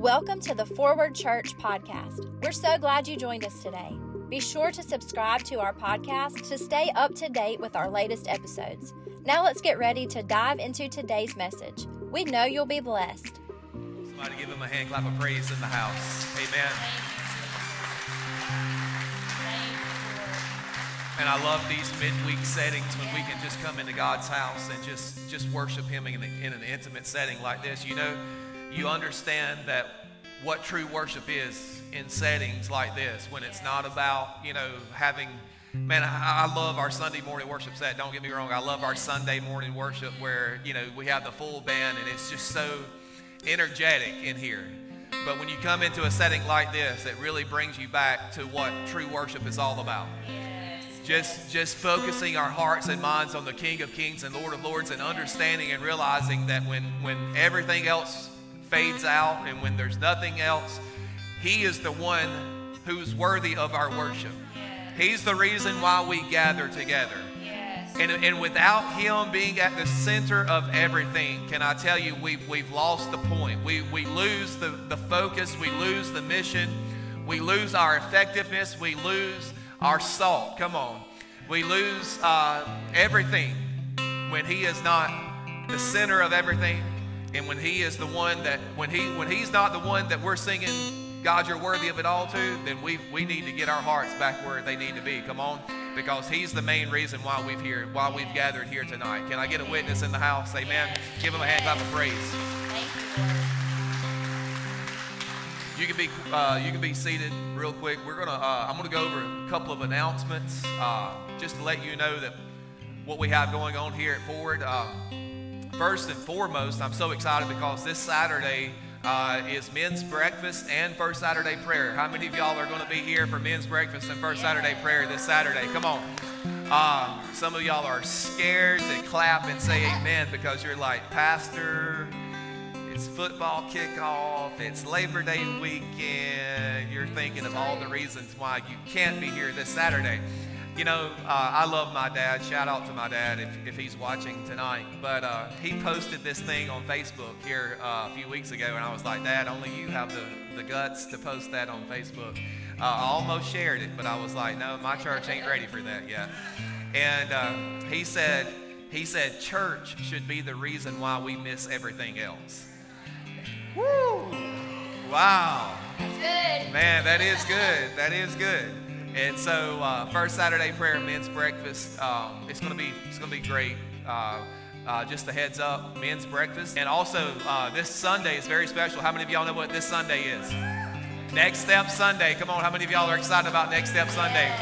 Welcome to the Forward Church podcast. We're so glad you joined us today. Be sure to subscribe to our podcast to stay up to date with our latest episodes. Now let's get ready to dive into today's message. We know you'll be blessed. Somebody give him a hand clap of praise in the house. Amen. And I love these midweek settings when we can just come into God's house and just just worship Him in, in an intimate setting like this. You know, you understand that what true worship is in settings like this when it's not about, you know, having. Man, I, I love our Sunday morning worship set. Don't get me wrong. I love our Sunday morning worship where, you know, we have the full band and it's just so energetic in here. But when you come into a setting like this, it really brings you back to what true worship is all about. Just, just focusing our hearts and minds on the King of Kings and Lord of Lords and understanding and realizing that when, when everything else fades out and when there's nothing else, He is the one who's worthy of our worship. He's the reason why we gather together. And, and without Him being at the center of everything, can I tell you, we've, we've lost the point. We, we lose the, the focus, we lose the mission, we lose our effectiveness, we lose our salt. Come on. We lose uh, everything when He is not the center of everything. And when he is the one that when he when he's not the one that we're singing God you're worthy of it all to, then we we need to get our hearts back where they need to be. Come on. Because he's the main reason why we've here, why we've gathered here tonight. Can I get a witness in the house? Amen. Give him a hand clap of praise. You can be uh, you can be seated real quick. We're gonna uh, I'm gonna go over a couple of announcements uh, just to let you know that what we have going on here at Forward. Uh, First and foremost, I'm so excited because this Saturday uh, is men's breakfast and first Saturday prayer. How many of y'all are going to be here for men's breakfast and first Saturday prayer this Saturday? Come on. Um, some of y'all are scared to clap and say amen because you're like, Pastor, it's football kickoff, it's Labor Day weekend. You're thinking of all the reasons why you can't be here this Saturday. You know, uh, I love my dad. Shout out to my dad if, if he's watching tonight. But uh, he posted this thing on Facebook here uh, a few weeks ago, and I was like, Dad, only you have the, the guts to post that on Facebook. Uh, I almost shared it, but I was like, no, my church ain't ready for that yet. And uh, he said, he said, church should be the reason why we miss everything else. Woo! Wow. Man, that is good. That is good. And so, uh, first Saturday prayer, men's breakfast. Um, it's gonna be it's gonna be great. Uh, uh, just a heads up, men's breakfast, and also uh, this Sunday is very special. How many of y'all know what this Sunday is? Next Step Sunday. Come on, how many of y'all are excited about Next Step Sunday?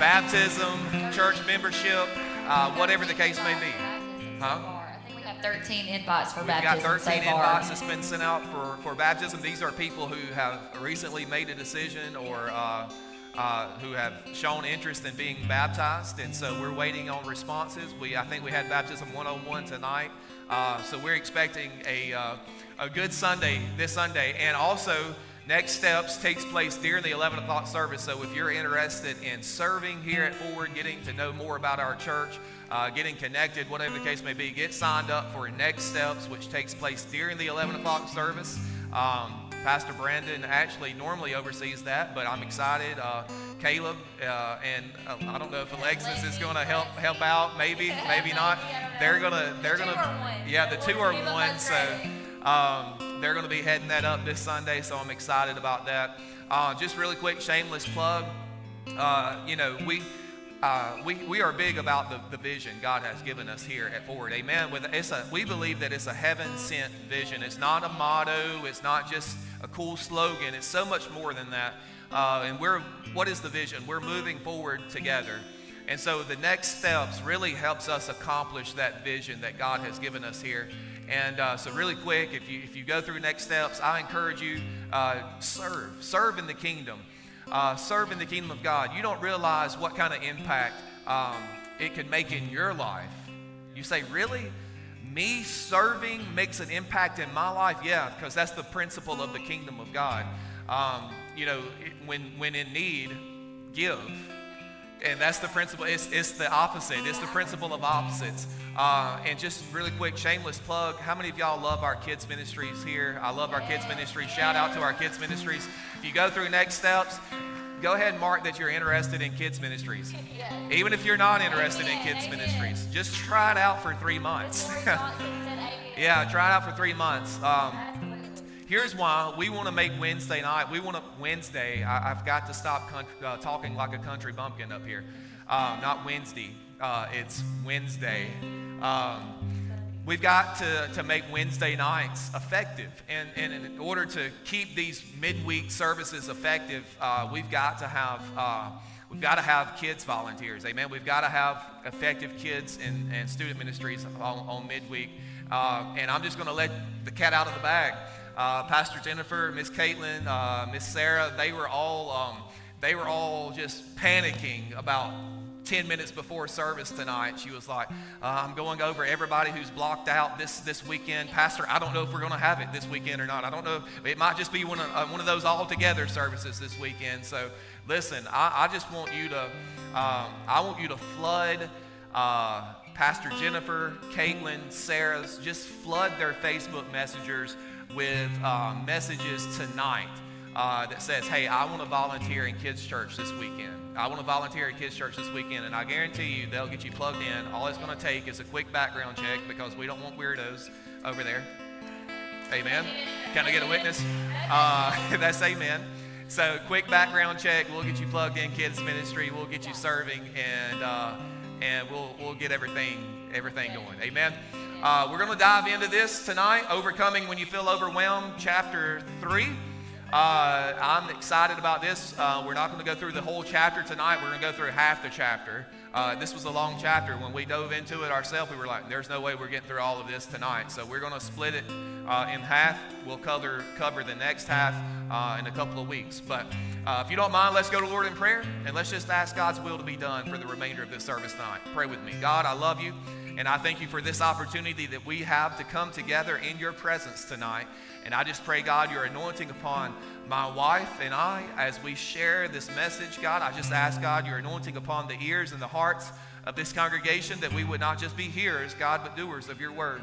Baptism, church membership, uh, whatever the case may be. Huh? 13 invites for baptism. We've baptism. got 13 so invites that's been sent out for, for baptism. These are people who have recently made a decision or uh, uh, who have shown interest in being baptized, and so we're waiting on responses. We I think we had baptism 101 tonight, uh, so we're expecting a uh, a good Sunday this Sunday, and also. Next Steps takes place during the 11 o'clock service. So if you're interested in serving here at Forward, getting to know more about our church, uh, getting connected, whatever the case may be, get signed up for Next Steps, which takes place during the 11 o'clock service. Um, Pastor Brandon actually normally oversees that, but I'm excited. Uh, Caleb uh, and uh, I don't know if Alexis is going to help help out. Maybe, maybe not. They're gonna they're gonna yeah the two are one. So um, they're going to be heading that up this Sunday. So I'm excited about that. Uh, just really quick, shameless plug. Uh, you know we uh, we, we are big about the, the vision God has given us here at Forward. Amen. With it's a, we believe that it's a heaven sent vision. It's not a motto. It's not just a cool slogan. It's so much more than that. Uh, and we're what is the vision? We're moving forward together. And so the next steps really helps us accomplish that vision that God has given us here. And uh, so, really quick, if you if you go through next steps, I encourage you uh, serve, serve in the kingdom uh, serve in the kingdom of God, you don't realize what kind of impact um, it can make in your life. You say, Really? Me serving makes an impact in my life? Yeah, because that's the principle of the kingdom of God. Um, you know, when, when in need, give. And that's the principle. It's, it's the opposite. It's the principle of opposites. Uh, and just really quick, shameless plug. How many of y'all love our kids ministries here? I love our kids ministries. Shout out to our kids ministries. If you go through next steps, go ahead and mark that you're interested in kids ministries. Even if you're not interested in kids ministries, just try it out for three months. yeah, try it out for three months. Um, here's why we want to make Wednesday night. We want to Wednesday. I, have got to stop country, uh, talking like a country bumpkin up here. Uh, not Wednesday. Uh, it's Wednesday. Um, we've got to, to make Wednesday nights effective. And, and in order to keep these midweek services effective, uh, we've got to have. Uh, we've got to have kids volunteers. Amen. We've got to have effective kids and, and student ministries on, on midweek. Uh, and I'm just going to let the cat out of the bag. Uh, Pastor Jennifer, Miss Caitlin, uh, Miss Sarah, they were all um, they were all just panicking about 10 minutes before service tonight, she was like, uh, I'm going over everybody who's blocked out this, this weekend. Pastor, I don't know if we're going to have it this weekend or not. I don't know. It might just be one of, uh, one of those all together services this weekend. So listen, I, I just want you to, um, I want you to flood uh, Pastor Jennifer, Caitlin, Sarah's, just flood their Facebook messengers with uh, messages tonight uh, that says, hey, I want to volunteer in kids' church this weekend. I want to volunteer at kids' church this weekend, and I guarantee you they'll get you plugged in. All it's going to take is a quick background check because we don't want weirdos over there. Amen. Can I get a witness? Uh, that's amen. So, quick background check. We'll get you plugged in kids ministry. We'll get you serving, and uh, and we'll we'll get everything everything going. Amen. Uh, we're going to dive into this tonight. Overcoming when you feel overwhelmed, chapter three. Uh, I'm excited about this. Uh, we're not going to go through the whole chapter tonight. We're going to go through half the chapter. Uh, this was a long chapter. When we dove into it ourselves, we were like, there's no way we're getting through all of this tonight. So we're going to split it uh, in half. We'll cover, cover the next half uh, in a couple of weeks. But uh, if you don't mind, let's go to Lord in prayer and let's just ask God's will to be done for the remainder of this service tonight. Pray with me. God, I love you. And I thank you for this opportunity that we have to come together in your presence tonight. And I just pray, God, your anointing upon my wife and I as we share this message, God. I just ask, God, your anointing upon the ears and the hearts of this congregation that we would not just be hearers, God, but doers of your word.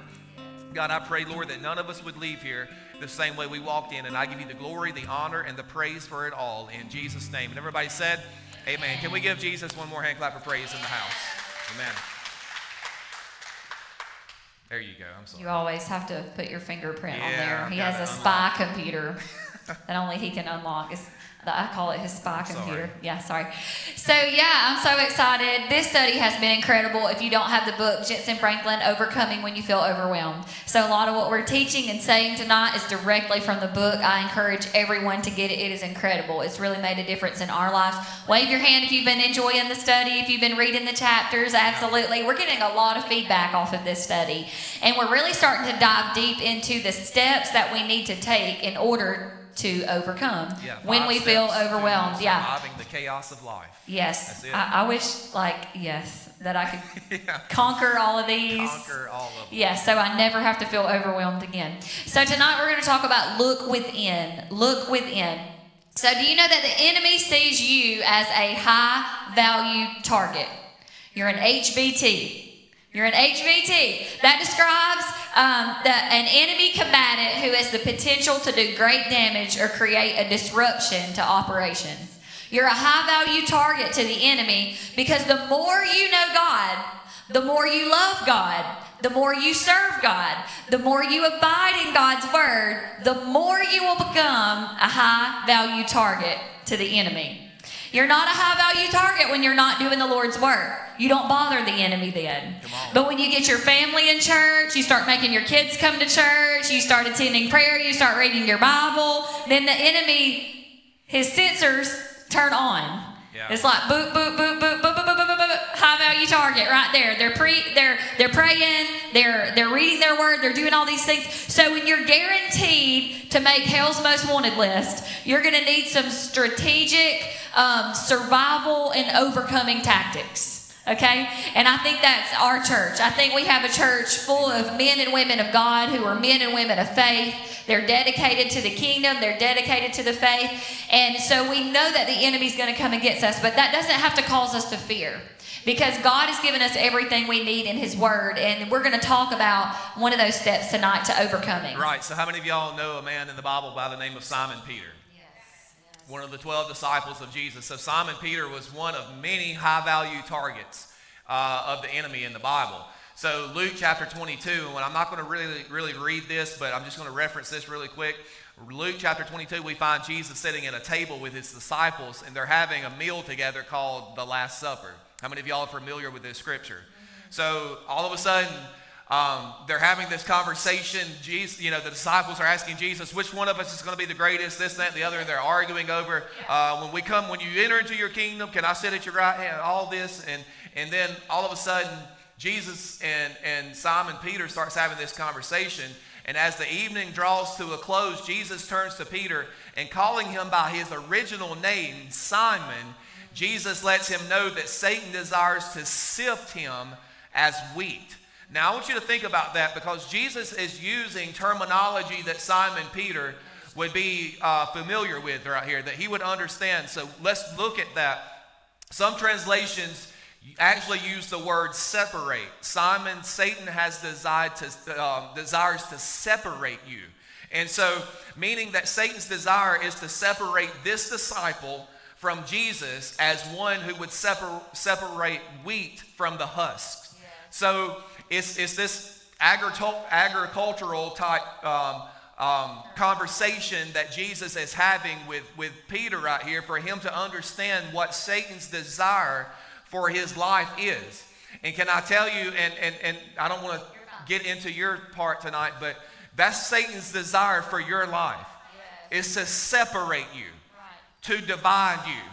God, I pray, Lord, that none of us would leave here the same way we walked in. And I give you the glory, the honor, and the praise for it all in Jesus' name. And everybody said, Amen. Can we give Jesus one more hand clap of praise in the house? Amen. There you go. I'm sorry. You always have to put your fingerprint Yeah, on there. He has a spy computer that only he can unlock. It's, I call it his spy computer. Sorry. Yeah, sorry. So yeah, I'm so excited. This study has been incredible. If you don't have the book, Jentezen Franklin, Overcoming When You Feel Overwhelmed. So a lot of what we're teaching and saying tonight is directly from the book. I encourage everyone to get it. It is incredible. It's really made a difference in our lives. Wave your hand if you've been enjoying the study, if you've been reading the chapters. Absolutely. We're getting a lot of feedback off of this study. And we're really starting to dive deep into the steps that we need to take in order to overcome Yeah, when we feel overwhelmed. Yeah. Surviving the chaos of life. Yes. I, I wish, like, yes, that I could yeah. conquer all of these. Conquer all of them. Yes, so I never have to feel overwhelmed again. So tonight we're going to talk about look within. Look within. So do you know that the enemy sees you as a high value target? You're an HVT. You're an HVT. That describes um, the, an enemy combatant who has the potential to do great damage or create a disruption to operations. You're a high value target to the enemy because the more you know God, the more you love God, the more you serve God, the more you abide in God's word, the more you will become a high value target to the enemy. You're not a high value target when you're not doing the Lord's work. You don't bother the enemy then. But when you get your family in church, you start making your kids come to church, you start attending prayer, you start reading your Bible, then the enemy, his sensors turn on. Yeah. It's like boop, boop, boop, boop, boop, boop, boop, boop, boop, boop, high value target right there. They're pre, they're they're praying, they're they're reading their word, they're doing all these things. So when you're guaranteed to make hell's most wanted list, you're going to need some strategic um, survival and overcoming tactics. Okay? And I think that's our church. I think we have a church full of men and women of God who are men and women of faith. They're dedicated to the kingdom, they're dedicated to the faith. And so we know that the enemy's going to come against us, but that doesn't have to cause us to fear. because God has given us everything we need in His Word, and we're going to talk about one of those steps tonight to overcoming. Right. So, how many of y'all know a man in the Bible by the name of Simon Peter? One of the 12 disciples of Jesus. So, Simon Peter was one of many high value targets uh, of the enemy in the Bible. So, Luke chapter 22, and I'm not going to really, really read this, but I'm just going to reference this really quick. Luke chapter 22, we find Jesus sitting at a table with his disciples, and they're having a meal together called the Last Supper. How many of y'all are familiar with this scripture? So, all of a sudden, um, they're having this conversation. Jesus, you know, the disciples are asking Jesus, which one of us is going to be the greatest, this, that, and the other, and they're arguing over uh, when we come, when you enter into your kingdom, can I sit at your right hand? All this, and and then all of a sudden, Jesus and and Simon Peter starts having this conversation, and as the evening draws to a close, Jesus turns to Peter and calling him by his original name, Simon, Jesus lets him know that Satan desires to sift him as wheat. Now, I want you to think about that because Jesus is using terminology that Simon Peter would be uh, familiar with right here, that he would understand. So let's look at that. Some translations actually use the word separate. Simon, Satan has desired to, uh, desires to separate you. And so, meaning that Satan's desire is to separate this disciple from Jesus as one who would separ- separate wheat from the husks. Yeah. So, it's, it's this agricultural type um, um, conversation that Jesus is having with, with Peter right here for him to understand what Satan's desire for his life is. And can I tell you, and, and, and I don't want to get into your part tonight, but that's Satan's desire for your life yes. is to separate you, right. to divide you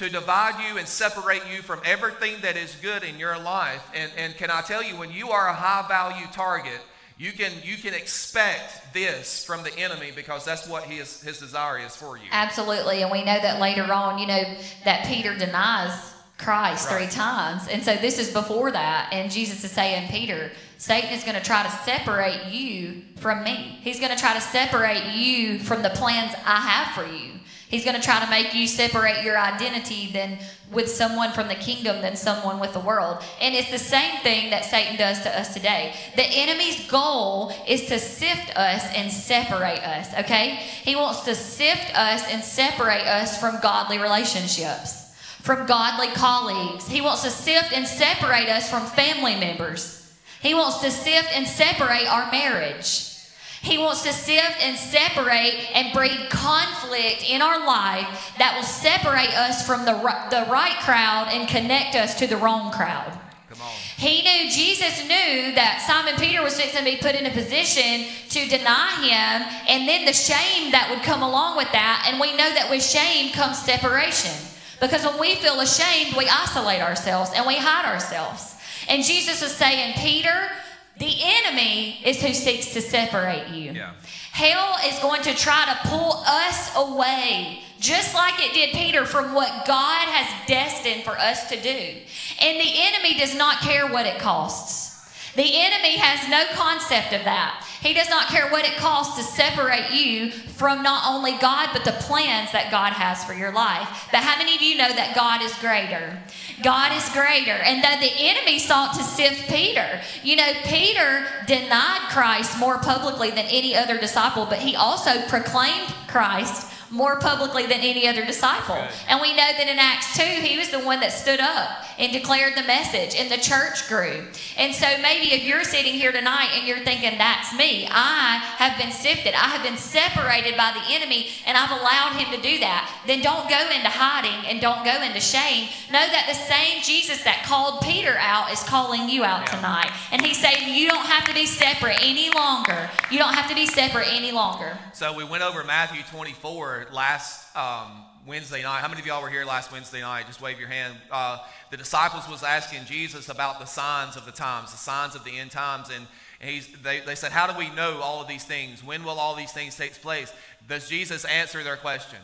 to divide you and separate you from everything that is good in your life. And, and can I tell you, when you are a high value target, you can you can expect this from the enemy because that's what his his desire is for you. Absolutely, and we know that later on, you know, that Peter denies Christ right. three times, and so this is before that, and Jesus is saying, Peter, Satan is going to try to separate you from me. He's going to try to separate you from the plans I have for you. He's going to try to make you separate your identity than with someone from the kingdom than someone with the world. And it's the same thing that Satan does to us today. The enemy's goal is to sift us and separate us, okay? He wants to sift us and separate us from godly relationships, from godly colleagues. He wants to sift and separate us from family members. He wants to sift and separate our marriage. He wants to sift and separate and breed conflict in our life that will separate us from the, the right crowd and connect us to the wrong crowd. He knew, Jesus knew that Simon Peter was fixing to be put in a position to deny him, and then the shame that would come along with that. And we know that with shame comes separation. Because when we feel ashamed, we isolate ourselves and we hide ourselves. And Jesus was saying, Peter, the enemy is who seeks to separate you. Yeah. Hell is going to try to pull us away, just like it did Peter, from what God has destined for us to do. And the enemy does not care what it costs. The enemy has no concept of that. He does not care what it costs to separate you from not only God, but the plans that God has for your life. But how many of you know that God is greater? God is greater. And though the enemy sought to sift Peter, you know, Peter denied Christ more publicly than any other disciple, but he also proclaimed Christ more publicly than any other disciple. And we know that in Acts 2, he was the one that stood up and declared the message, and the church grew. And so maybe if you're sitting here tonight and you're thinking, that's me, I have been sifted, I have been separated by the enemy, and I've allowed him to do that, then don't go into hiding and don't go into shame. Know that the same Jesus that called Peter out is calling you out tonight. And he's saying, you don't have to be separate any longer. You don't have to be separate any longer. So we went over Matthew 24 last um, Wednesday night. How many of y'all were here last Wednesday night? Just wave your hand. Uh, the disciples was asking Jesus about the signs of the times, the signs of the end times, and they, they said, how do we know all of these things? When will all these things take place? Does Jesus answer their question?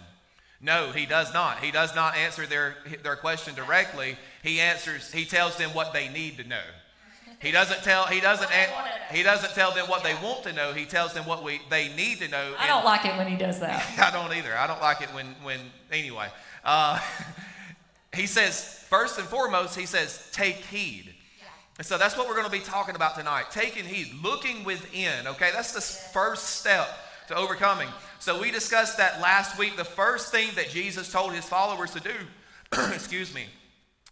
No, he does not. He does not answer their, their question directly. He answers, he tells them what they need to know. He doesn't tell he doesn't he doesn't tell them what they want to know. He tells them what we they need to know. I don't like it when he does that. I don't either. I don't like it when when anyway. Uh, he says, first and foremost, he says, take heed. And so that's what we're going to be talking about tonight. Taking heed, looking within. Okay, that's the first step to overcoming. So we discussed that last week. The first thing that Jesus told his followers to do, excuse me,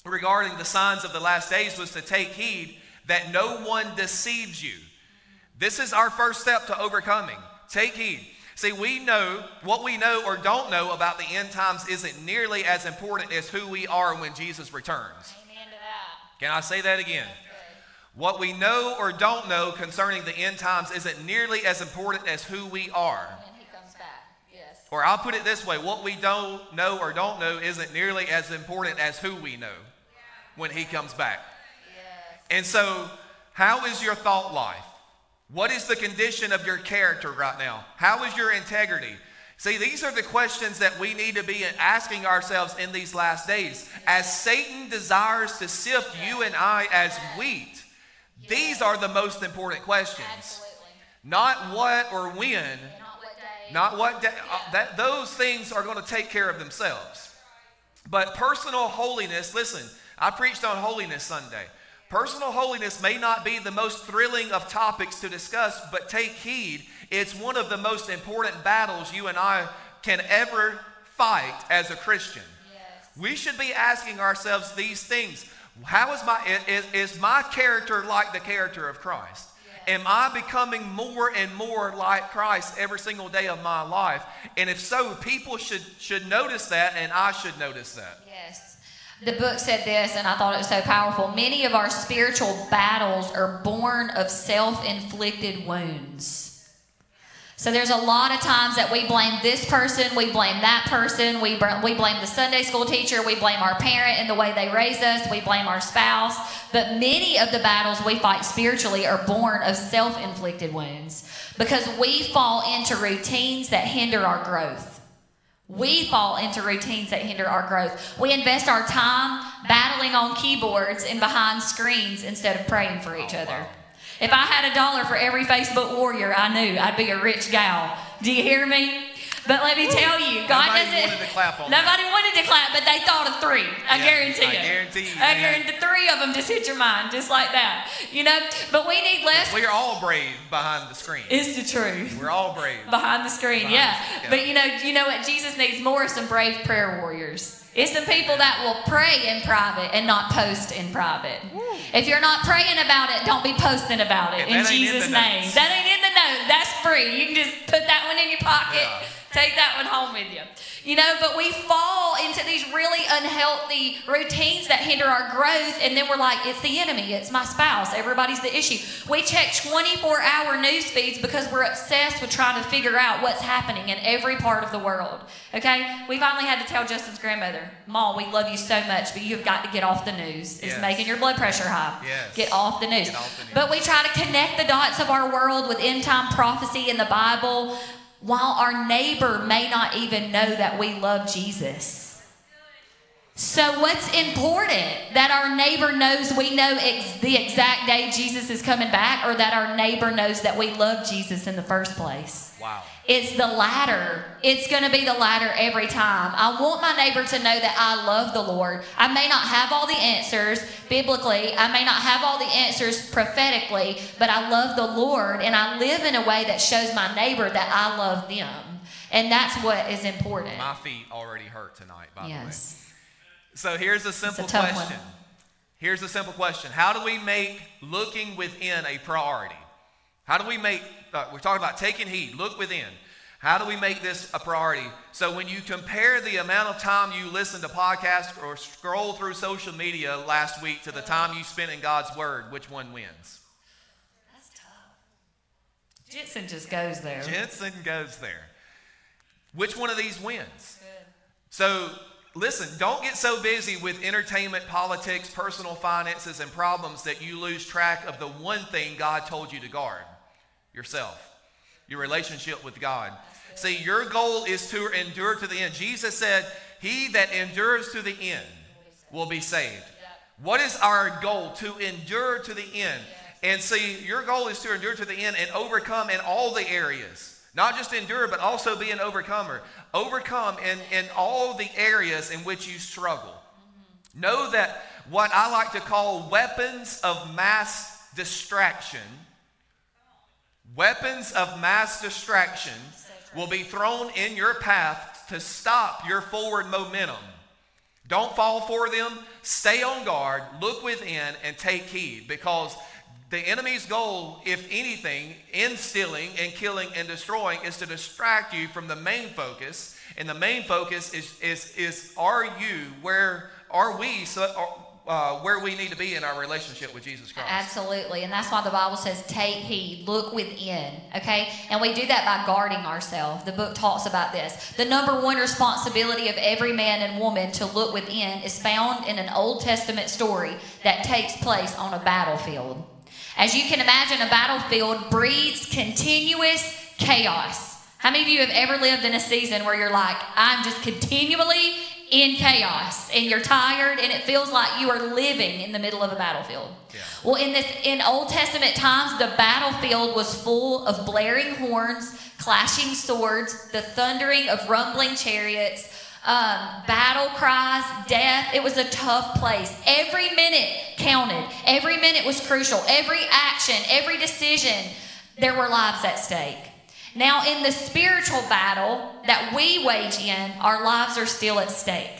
regarding the signs of the last days was to take heed that no one deceives you. This is our first step to overcoming. Take heed. See, we know what we know or don't know about the end times isn't nearly as important as who we are when Jesus returns. Amen to that. Can I say that again? What we know or don't know concerning the end times isn't nearly as important as who we are. When he comes back. Yes. Or I'll put it this way what we don't know or don't know isn't nearly as important as who we know when he comes back. And so, how is your thought life? What is the condition of your character right now? How is your integrity? See, these are the questions that we need to be asking ourselves in these last days. As Satan desires to sift you and I as wheat, these are the most important questions. Absolutely. Not what or when, Not what day. not what day, uh, that those things are going to take care of themselves. But personal holiness, listen, I preached on holiness Sunday. Personal holiness may not be the most thrilling of topics to discuss, but take heed. It's one of the most important battles you and I can ever fight as a Christian. Yes. We should be asking ourselves these things. How is my is, is my character like the character of Christ? Am I becoming more and more like Christ every single day of my life? And if so, people should should notice that and I should notice that. Yes. The book said this, and I thought it was so powerful. Many of our spiritual battles are born of self inflicted wounds. So there's a lot of times that we blame this person, we blame that person, we, we blame the Sunday school teacher, we blame our parent and the way they raise us, we blame our spouse. But many of the battles we fight spiritually are born of self inflicted wounds because we fall into routines that hinder our growth. We fall into routines that hinder our growth. We invest our time battling on keyboards and behind screens instead of praying for each Oh, other. If I had a dollar for every Facebook warrior I knew, I'd be a rich gal. Do you hear me? But let me tell you, God Nobody doesn't. wanted to clap on nobody wanted to clap, but they thought of three. I Yeah, guarantee you. I guarantee you, I guarantee three of them just hit your mind, just like that. You know. But we need less. We are all brave behind the screen. It's the truth. We're all brave. Behind the screen, Behind yeah. the screen. But you know, you know what? Jesus needs more of some brave prayer warriors. It's some people that will pray in private and not post in private. If you're not praying about it, don't be posting about it And in that ain't in Jesus' name. That ain't in the note. That's free. You can just put that one in your pocket. Yeah. Take that one home with you. You know, but we fall into these really unhealthy routines that hinder our growth, and then we're like, it's the enemy, it's my spouse, everybody's the issue. We check 24 hour news feeds because we're obsessed with trying to figure out what's happening in every part of the world. Okay? We finally had to tell Justin's grandmother, Mom, we love you so much, but you've got to get off the news. It's Yes. making your blood pressure high. Yes. Get off the news. Get off the news. But we try to connect the dots of our world with end time prophecy in the Bible while our neighbor may not even know that we love Jesus. So, what's important? That our neighbor knows we know ex- the exact day Jesus is coming back, or that our neighbor knows that we love Jesus in the first place? Wow. It's the latter. It's going to be the latter every time. I want my neighbor to know that I love the Lord. I may not have all the answers biblically, I may not have all the answers prophetically, but I love the Lord and I live in a way that shows my neighbor that I love them. And that's what is important. My feet already hurt tonight, by the way. Yes. So here's a simple tough question. one. Here's a simple question. How do we make looking within a priority? How do we make, uh, we're talking about taking heed, look within. How do we make this a priority? So when you compare the amount of time you listen to podcasts or scroll through social media last week to the time you spent in God's Word, which one wins? That's tough. Jentezen just goes there. Jentezen goes there. Which one of these wins? So, listen, don't get so busy with entertainment, politics, personal finances, and problems that you lose track of the one thing God told you to guard yourself, your relationship with God. See, your goal is to endure to the end. Jesus said, He that endures to the end will be saved. What is our goal? To endure to the end. And see, your goal is to endure to the end and overcome in all the areas. Not just endure, but also be an overcomer. Overcome in, in all the areas in which you struggle. Know that what I like to call weapons of mass distraction, weapons of mass distraction will be thrown in your path to stop your forward momentum. Don't fall for them. Stay on guard, look within, and take heed because the enemy's goal, if anything, in stealing and killing and destroying, is to distract you from the main focus. And the main focus is, is, is are you, where are we, so, uh, where we need to be in our relationship with Jesus Christ. Absolutely. And that's why the Bible says, take heed, look within. Okay? And we do that by guarding ourselves. The book talks about this. The number one responsibility of every man and woman to look within is found in an Old Testament story that takes place on a battlefield. As you can imagine, a battlefield breeds continuous chaos. How many of you have ever lived in a season where you're like, I'm just continually in chaos and you're tired and it feels like you are living in the middle of a battlefield. Yeah. Well, in this in Old Testament times, the battlefield was full of blaring horns, clashing swords, the thundering of rumbling chariots, um, battle cries, death. It was a tough place. Every minute counted. Every minute was crucial. Every action, every decision, there were lives at stake. Now, in the spiritual battle that we wage in, our lives are still at stake.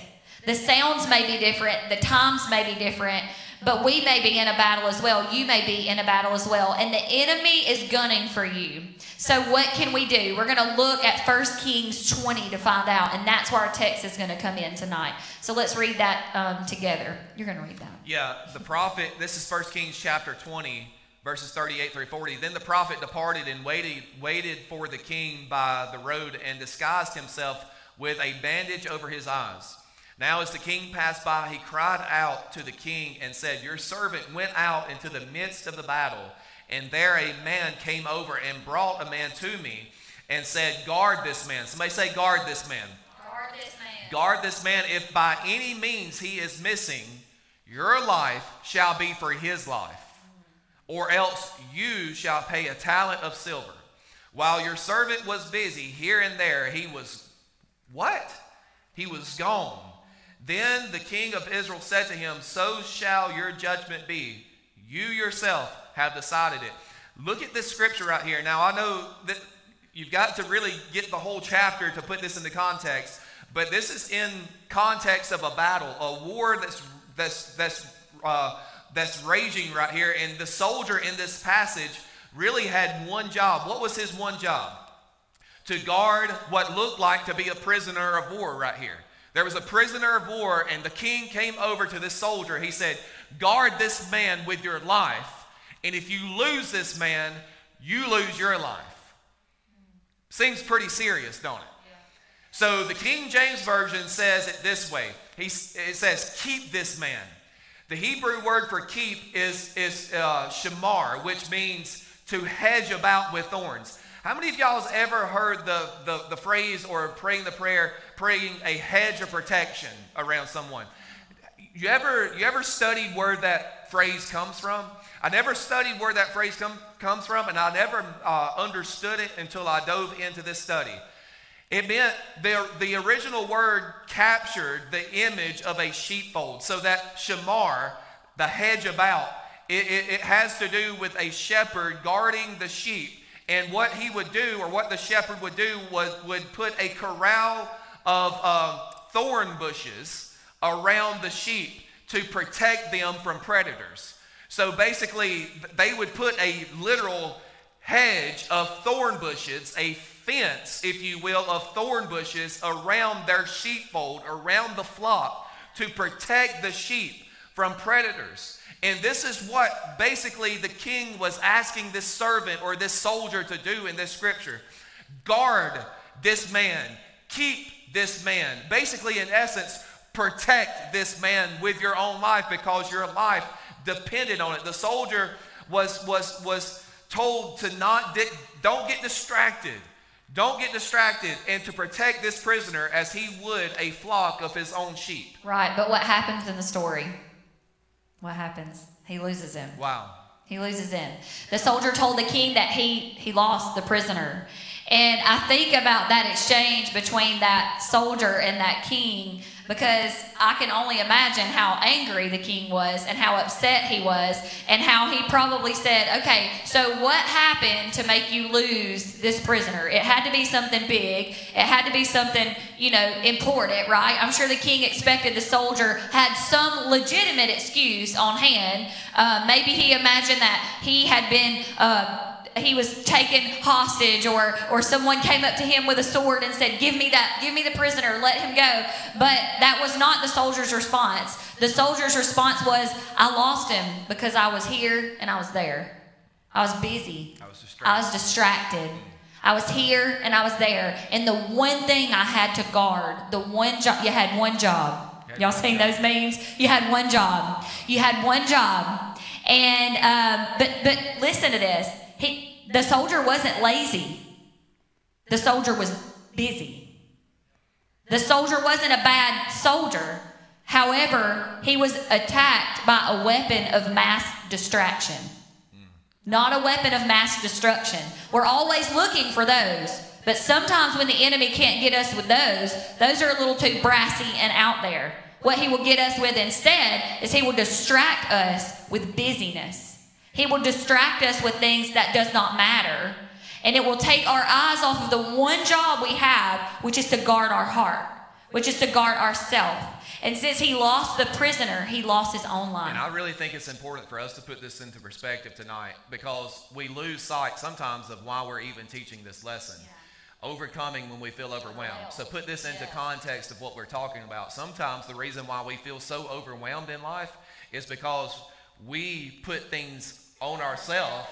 The sounds may be different, the times may be different, but we may be in a battle as well. You may be in a battle as well. And the enemy is gunning for you. So, what can we do? We're going to look at 1 Kings 20 to find out. And that's where our text is going to come in tonight. So, let's read that um, together. You're going to read that. Yeah, the prophet, this is 1 Kings chapter 20 verses 38 through 40. Then the prophet departed and waited, waited for the king by the road and disguised himself with a bandage over his eyes. Now, as the king passed by, he cried out to the king and said, Your servant went out into the midst of the battle, and there a man came over and brought a man to me and said, Guard this man. Somebody say, Guard this man. Guard this man. Guard this man. If by any means he is missing, your life shall be for his life or else you shall pay a talent of silver. While your servant was busy here and there, he was what? He was gone. Then the king of Israel said to him, So shall your judgment be. You yourself have decided it. Look at this scripture right here. Now, I know that you've got to really get the whole chapter to put this into context, but this is in context of a battle, a war that's, that's, that's, uh, that's raging right here. And the soldier in this passage really had one job. What was his one job? To guard what looked like to be a prisoner of war right here. There was a prisoner of war, and the king came over to this soldier. He said, Guard this man with your life, and if you lose this man, you lose your life. Seems pretty serious, don't it? So the King James Version says it this way. He, it says, Keep this man. The Hebrew word for keep is, is uh, shamar, which means to hedge about with thorns. How many of y'all has ever heard the, the, the phrase or praying the prayer, praying a hedge of protection around someone? You ever, you ever studied where that phrase comes from? I never studied where that phrase come, comes from, and I never uh, understood it until I dove into this study. It meant the, the original word captured the image of a sheepfold. So that shamar, the hedge about, it, it, it, has to do with a shepherd guarding the sheep. And what he would do, or what the shepherd would do, was would put a corral of uh, thorn bushes around the sheep to protect them from predators. So basically, they would put a literal hedge of thorn bushes, a fence, if you will, of thorn bushes around their sheepfold, around the flock, to protect the sheep from predators. And this is what basically the king was asking this servant or this soldier to do in this scripture guard this man, keep this man. Basically, in essence, protect this man with your own life because your life depended on it. The soldier was, was, was told to not, don't get distracted. Don't get distracted and to protect this prisoner as he would a flock of his own sheep. Right, but what happens in the story? What happens? He loses him. Wow. He loses him. The soldier told the king that he, he lost the prisoner. And I think about that exchange between that soldier and that king because I can only imagine how angry the king was and how upset he was and how he probably said, Okay, so what happened to make you lose this prisoner? It had to be something big, it had to be something, you know, important, right? I'm sure the king expected the soldier had some legitimate excuse on hand. Uh, maybe he imagined that he had been. Uh, he was taken hostage or or someone came up to him with a sword and said give me that give me the prisoner let him go but that was not the soldier's response the soldier's response was i lost him because i was here and i was there i was busy I was distracted. I was distracted. I was here and I was there. And the one thing I had to guard, the one job, you had one job. Y'all seen those memes? You had one job. You had one job. And, um, but, but listen to this. He, the soldier wasn't lazy. The soldier was busy. The soldier wasn't a bad soldier. However, he was attacked by a weapon of mass distraction not a weapon of mass destruction. We're always looking for those. But sometimes when the enemy can't get us with those, those are a little too brassy and out there. What he will get us with instead is he will distract us with busyness. He will distract us with things that does not matter. And it will take our eyes off of the one job we have, which is to guard our heart, which is to guard ourself. And since he lost the prisoner, he lost his own life. And I really think it's important for us to put this into perspective tonight because we lose sight sometimes of why we're even teaching this lesson. Overcoming when we feel overwhelmed. So put this into context of what we're talking about. Sometimes the reason why we feel so overwhelmed in life is because we put things on ourselves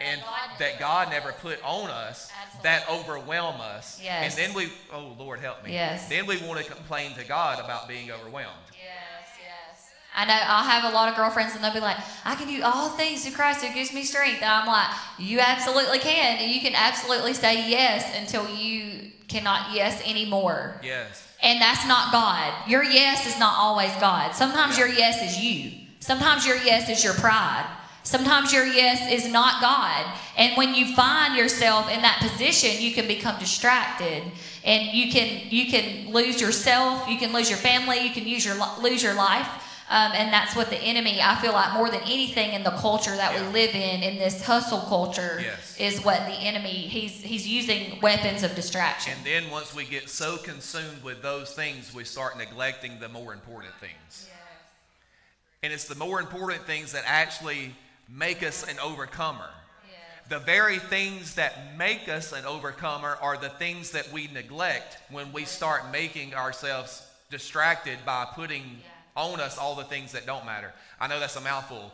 and that God never put on us that overwhelm us. Yes. And then we, oh Lord, help me. Yes. Then we want to complain to God about being overwhelmed. Yes, yes. I know I'll have a lot of girlfriends and they'll be like, I can do all things through Christ who gives me strength. And I'm like, you absolutely can. And you can absolutely say yes until you cannot yes anymore. Yes. And that's not God. Your yes is not always God. Sometimes your yes is you. Sometimes your yes is your pride. Sometimes your yes is not God. And when you find yourself in that position, you can become distracted and you can you can lose yourself, you can lose your family, you can use your lose your life. Um, and that's what the enemy, I feel like more than anything in the culture that Yeah. we live in, in this hustle culture, Yes. is what the enemy, he's, he's using weapons of distraction. And then once we get so consumed with those things, we start neglecting the more important things. And it's the more important things that actually make us an overcomer. The very things that make us an overcomer are the things that we neglect when we start making ourselves distracted by putting on us all the things that don't matter. I know that's a mouthful.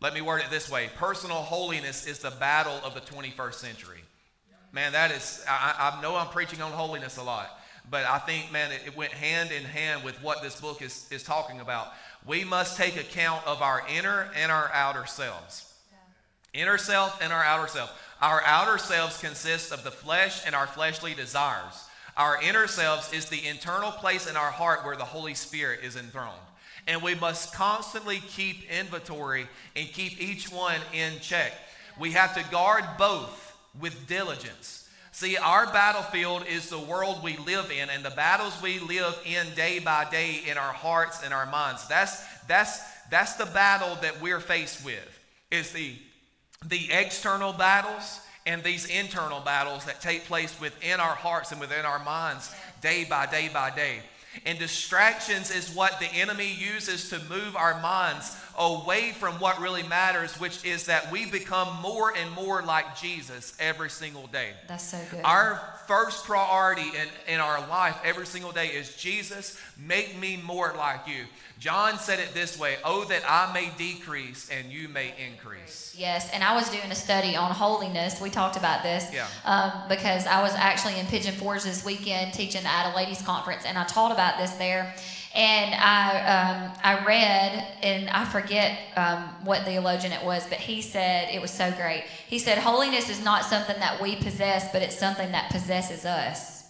Let me word it this way personal holiness is the battle of the 21st century. Man, that is, I, I know I'm preaching on holiness a lot, but I think, man, it, it went hand in hand with what this book is, is talking about. We must take account of our inner and our outer selves. Inner self and our outer self. Our outer selves consist of the flesh and our fleshly desires. Our inner selves is the internal place in our heart where the Holy Spirit is enthroned. And we must constantly keep inventory and keep each one in check. We have to guard both with diligence. See, our battlefield is the world we live in and the battles we live in day by day in our hearts and our minds. That's that's that's the battle that we're faced with. Is the the external battles and these internal battles that take place within our hearts and within our minds day by day by day. And distractions is what the enemy uses to move our minds away from what really matters, which is that we become more and more like Jesus every single day. That's so good. Our first priority in, in our life every single day is Jesus, make me more like you. John said it this way Oh, that I may decrease and you may increase. Yes, and I was doing a study on holiness. We talked about this Yeah. um, because I was actually in Pigeon Forge this weekend teaching at a ladies' conference, and I taught about this there. And I um, I read, and I forget um, what theologian it was, but he said it was so great. He said holiness is not something that we possess, but it's something that possesses us.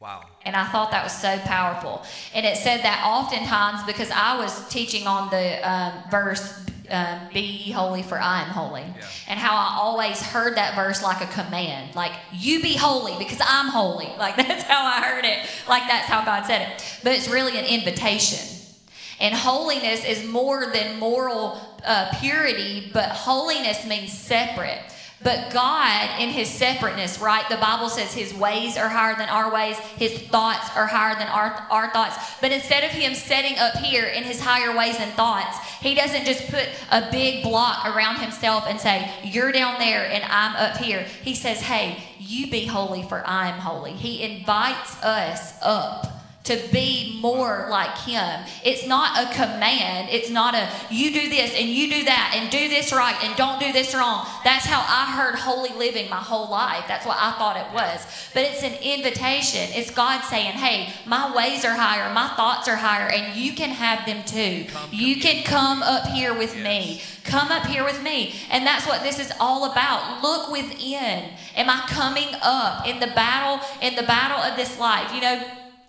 Wow. And I thought that was so powerful. And it said that oftentimes, because I was teaching on the um, verse, um, "Be ye holy, for I am holy," Yeah. and how I always heard that verse like a command, like "You be holy because I'm holy." Like that's how I heard it. Like that's how God said it. But it's really an invitation. And holiness is more than moral uh, purity, but holiness means separate. But God, in His separateness, right? The Bible says His ways are higher than our ways, His thoughts are higher than our, our thoughts. But instead of Him setting up here in His higher ways and thoughts, He doesn't just put a big block around Himself and say, You're down there and I'm up here. He says, Hey, you be holy, for I'm holy. He invites us up to be more like him. It's not a command. It's not a you do this and you do that and do this right and don't do this wrong. That's how I heard holy living my whole life. That's what I thought it was. But it's an invitation. It's God saying, "Hey, my ways are higher, my thoughts are higher and you can have them too. You can come up here with me. Come up here with me." And that's what this is all about. Look within. Am I coming up in the battle in the battle of this life? You know,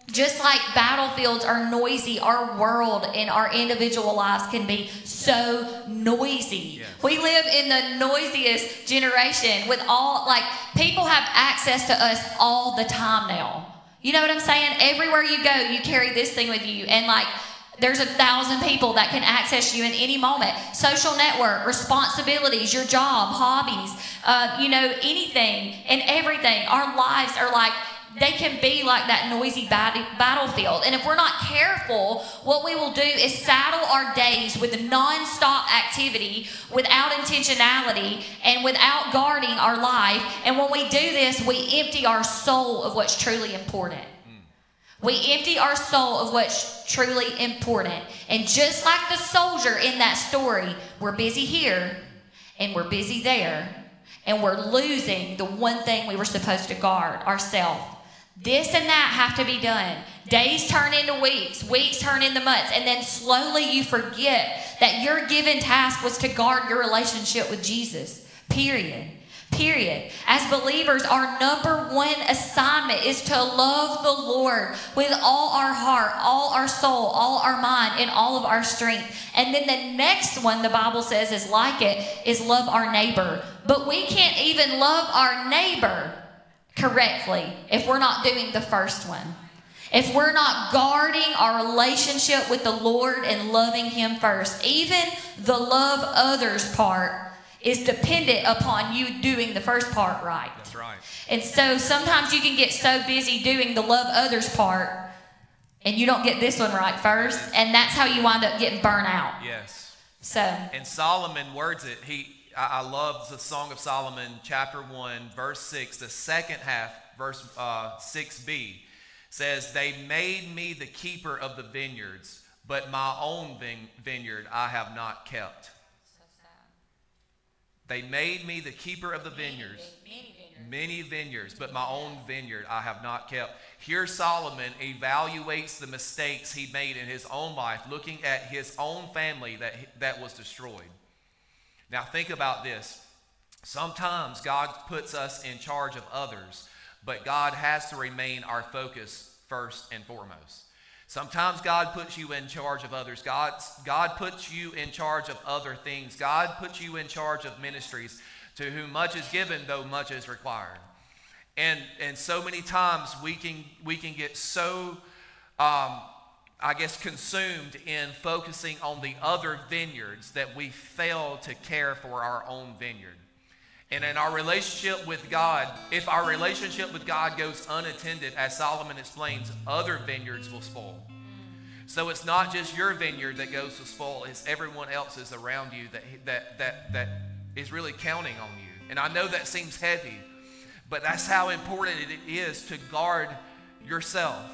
just like battlefields are noisy, our world and our individual lives can be so noisy. Yes. We live in the noisiest generation with all, like, people have access to us all the time now. You know what I'm saying? Everywhere you go, you carry this thing with you. And, like, there's a thousand people that can access you in any moment. Social network, responsibilities, your job, hobbies, uh, you know, anything and everything. Our lives are like, they can be like that noisy bat- battlefield. And if we're not careful, what we will do is saddle our days with non-stop activity without intentionality and without guarding our life. And when we do this, we empty our soul of what's truly important. We empty our soul of what's truly important. And just like the soldier in that story, we're busy here and we're busy there. And we're losing the one thing we were supposed to guard ourselves. This and that have to be done. Days turn into weeks, weeks turn into months, and then slowly you forget that your given task was to guard your relationship with Jesus. Period. Period. As believers, our number one assignment is to love the Lord with all our heart, all our soul, all our mind, and all of our strength. And then the next one the Bible says is like it is love our neighbor. But we can't even love our neighbor correctly if we're not doing the first one. If we're not guarding our relationship with the Lord and loving Him first, even the love others part is dependent upon you doing the first part right. That's right. And so sometimes you can get so busy doing the love others part and you don't get this one right first, and that's how you wind up getting burnt out. Yes. So, And Solomon words it. He, I, I love the Song of Solomon, chapter one, verse six. The second half, verse uh, six b, says, "They made me the keeper of the vineyards, but my own vine- vineyard I have not kept." They made me the keeper of the vineyards, many vineyards, but my own vineyard I have not kept. Here, Solomon evaluates the mistakes he made in his own life, looking at his own family that, that was destroyed. Now, think about this. Sometimes God puts us in charge of others, but God has to remain our focus first and foremost. Sometimes God puts you in charge of others. God, God puts you in charge of other things. God puts you in charge of ministries to whom much is given, though much is required. And, and so many times we can, we can get so, um, I guess, consumed in focusing on the other vineyards that we fail to care for our own vineyard. And in our relationship with God, if our relationship with God goes unattended, as Solomon explains, other vineyards will spoil. So it's not just your vineyard that goes to spoil, it's everyone else's around you that, that, that, that is really counting on you. And I know that seems heavy, but that's how important it is to guard yourself,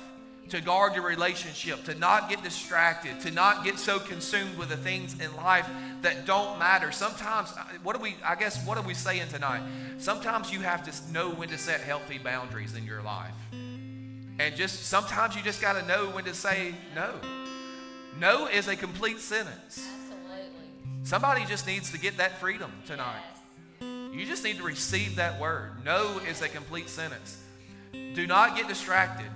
to guard your relationship, to not get distracted, to not get so consumed with the things in life that don't matter. Sometimes, what do we, I guess, what are we saying tonight? Sometimes you have to know when to set healthy boundaries in your life. And just sometimes you just got to know when to say no. No is a complete sentence. absolutely. Somebody just needs to get that freedom tonight. Yes. You just need to receive that word. No is a complete sentence. Do not get distracted.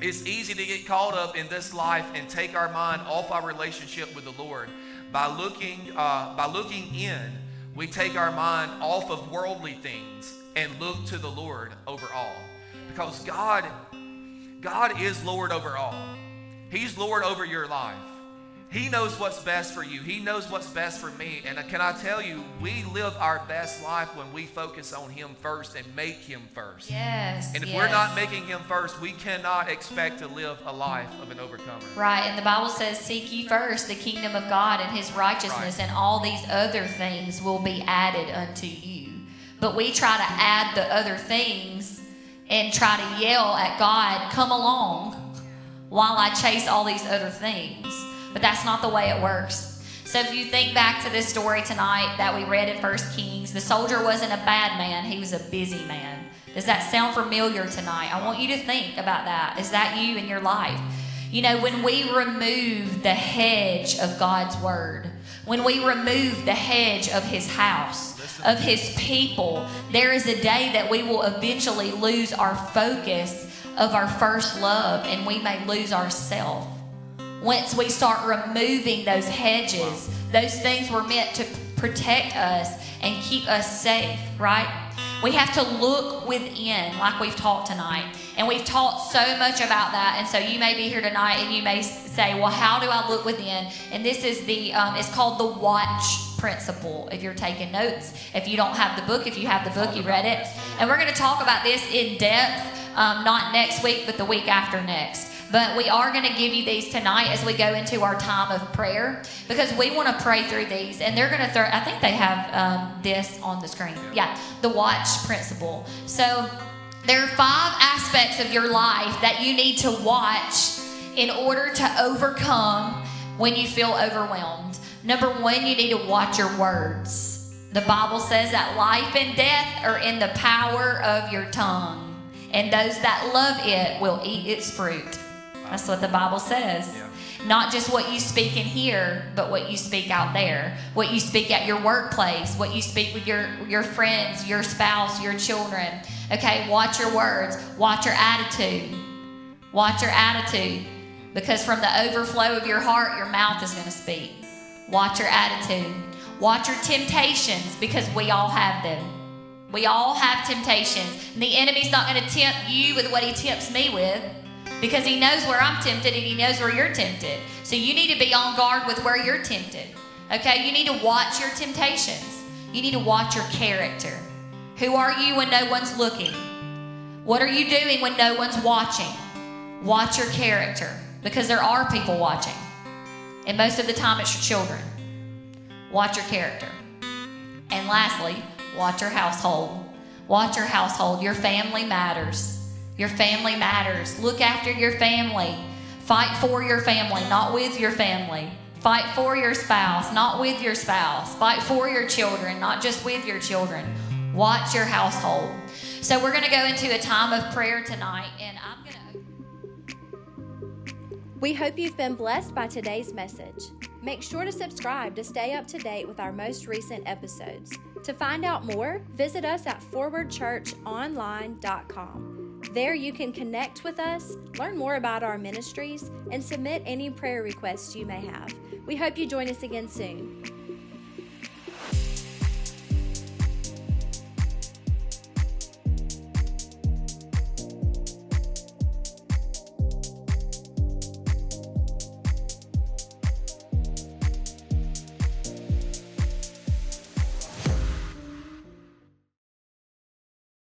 It's easy to get caught up in this life and take our mind off our relationship with the Lord. By looking, uh, by looking in, we take our mind off of worldly things and look to the Lord over all. Because God, God is Lord over all. He's Lord over your life. He knows what's best for you. He knows what's best for me. And can I tell you, we live our best life when we focus on Him first and make Him first. Yes. And if yes. we're not making Him first, we cannot expect to live a life of an overcomer. Right. And the Bible says, Seek ye first the kingdom of God and His righteousness, Right. and all these other things will be added unto you. But we try to add the other things and try to yell at God, Come along, while I chase all these other things. But that's not the way it works. So if you think back to this story tonight that we read in First Kings, the soldier wasn't a bad man, he was a busy man. Does that sound familiar tonight? I want you to think about that. Is that you in your life? You know, when we remove the hedge of God's word, when we remove the hedge of his house, of his people, there is a day that we will eventually lose our focus of our first love and we may lose ourselves. Once we start removing those hedges, those things were meant to protect us and keep us safe, right? We have to look within, like we've taught tonight. And we've taught so much about that. And so you may be here tonight and you may say, well, how do I look within? And this is the, um, it's called the watch principle if you're taking notes. If you don't have the book, if you have the book, you read it. And we're going to talk about this in depth, um, not next week, but the week after next. But we are going to give you these tonight as we go into our time of prayer because we want to pray through these. And they're going to throw, I think they have um, this on the screen. Yeah, the watch principle. So there are five aspects of your life that you need to watch in order to overcome when you feel overwhelmed. Number one, you need to watch your words. The Bible says that life and death are in the power of your tongue, and those that love it will eat its fruit. That's what the Bible says. Yeah. Not just what you speak in here, but what you speak out there. What you speak at your workplace, what you speak with your, your friends, your spouse, your children. Okay, watch your words, watch your attitude. Watch your attitude. Because from the overflow of your heart, your mouth is going to speak. Watch your attitude. Watch your temptations because we all have them. We all have temptations. And the enemy's not going to tempt you with what he tempts me with because he knows where I'm tempted and he knows where you're tempted. So you need to be on guard with where you're tempted. Okay? You need to watch your temptations. You need to watch your character. Who are you when no one's looking? What are you doing when no one's watching? Watch your character because there are people watching. And most of the time it's your children. Watch your character. And lastly, watch your household. Watch your household. Your family matters. Your family matters. Look after your family. Fight for your family, not with your family. Fight for your spouse, not with your spouse. Fight for your children, not just with your children. Watch your household. So, we're going to go into a time of prayer tonight, and I'm going to. We hope you've been blessed by today's message. Make sure to subscribe to stay up to date with our most recent episodes. To find out more, visit us at forwardchurchonline.com. There you can connect with us, learn more about our ministries, and submit any prayer requests you may have. We hope you join us again soon.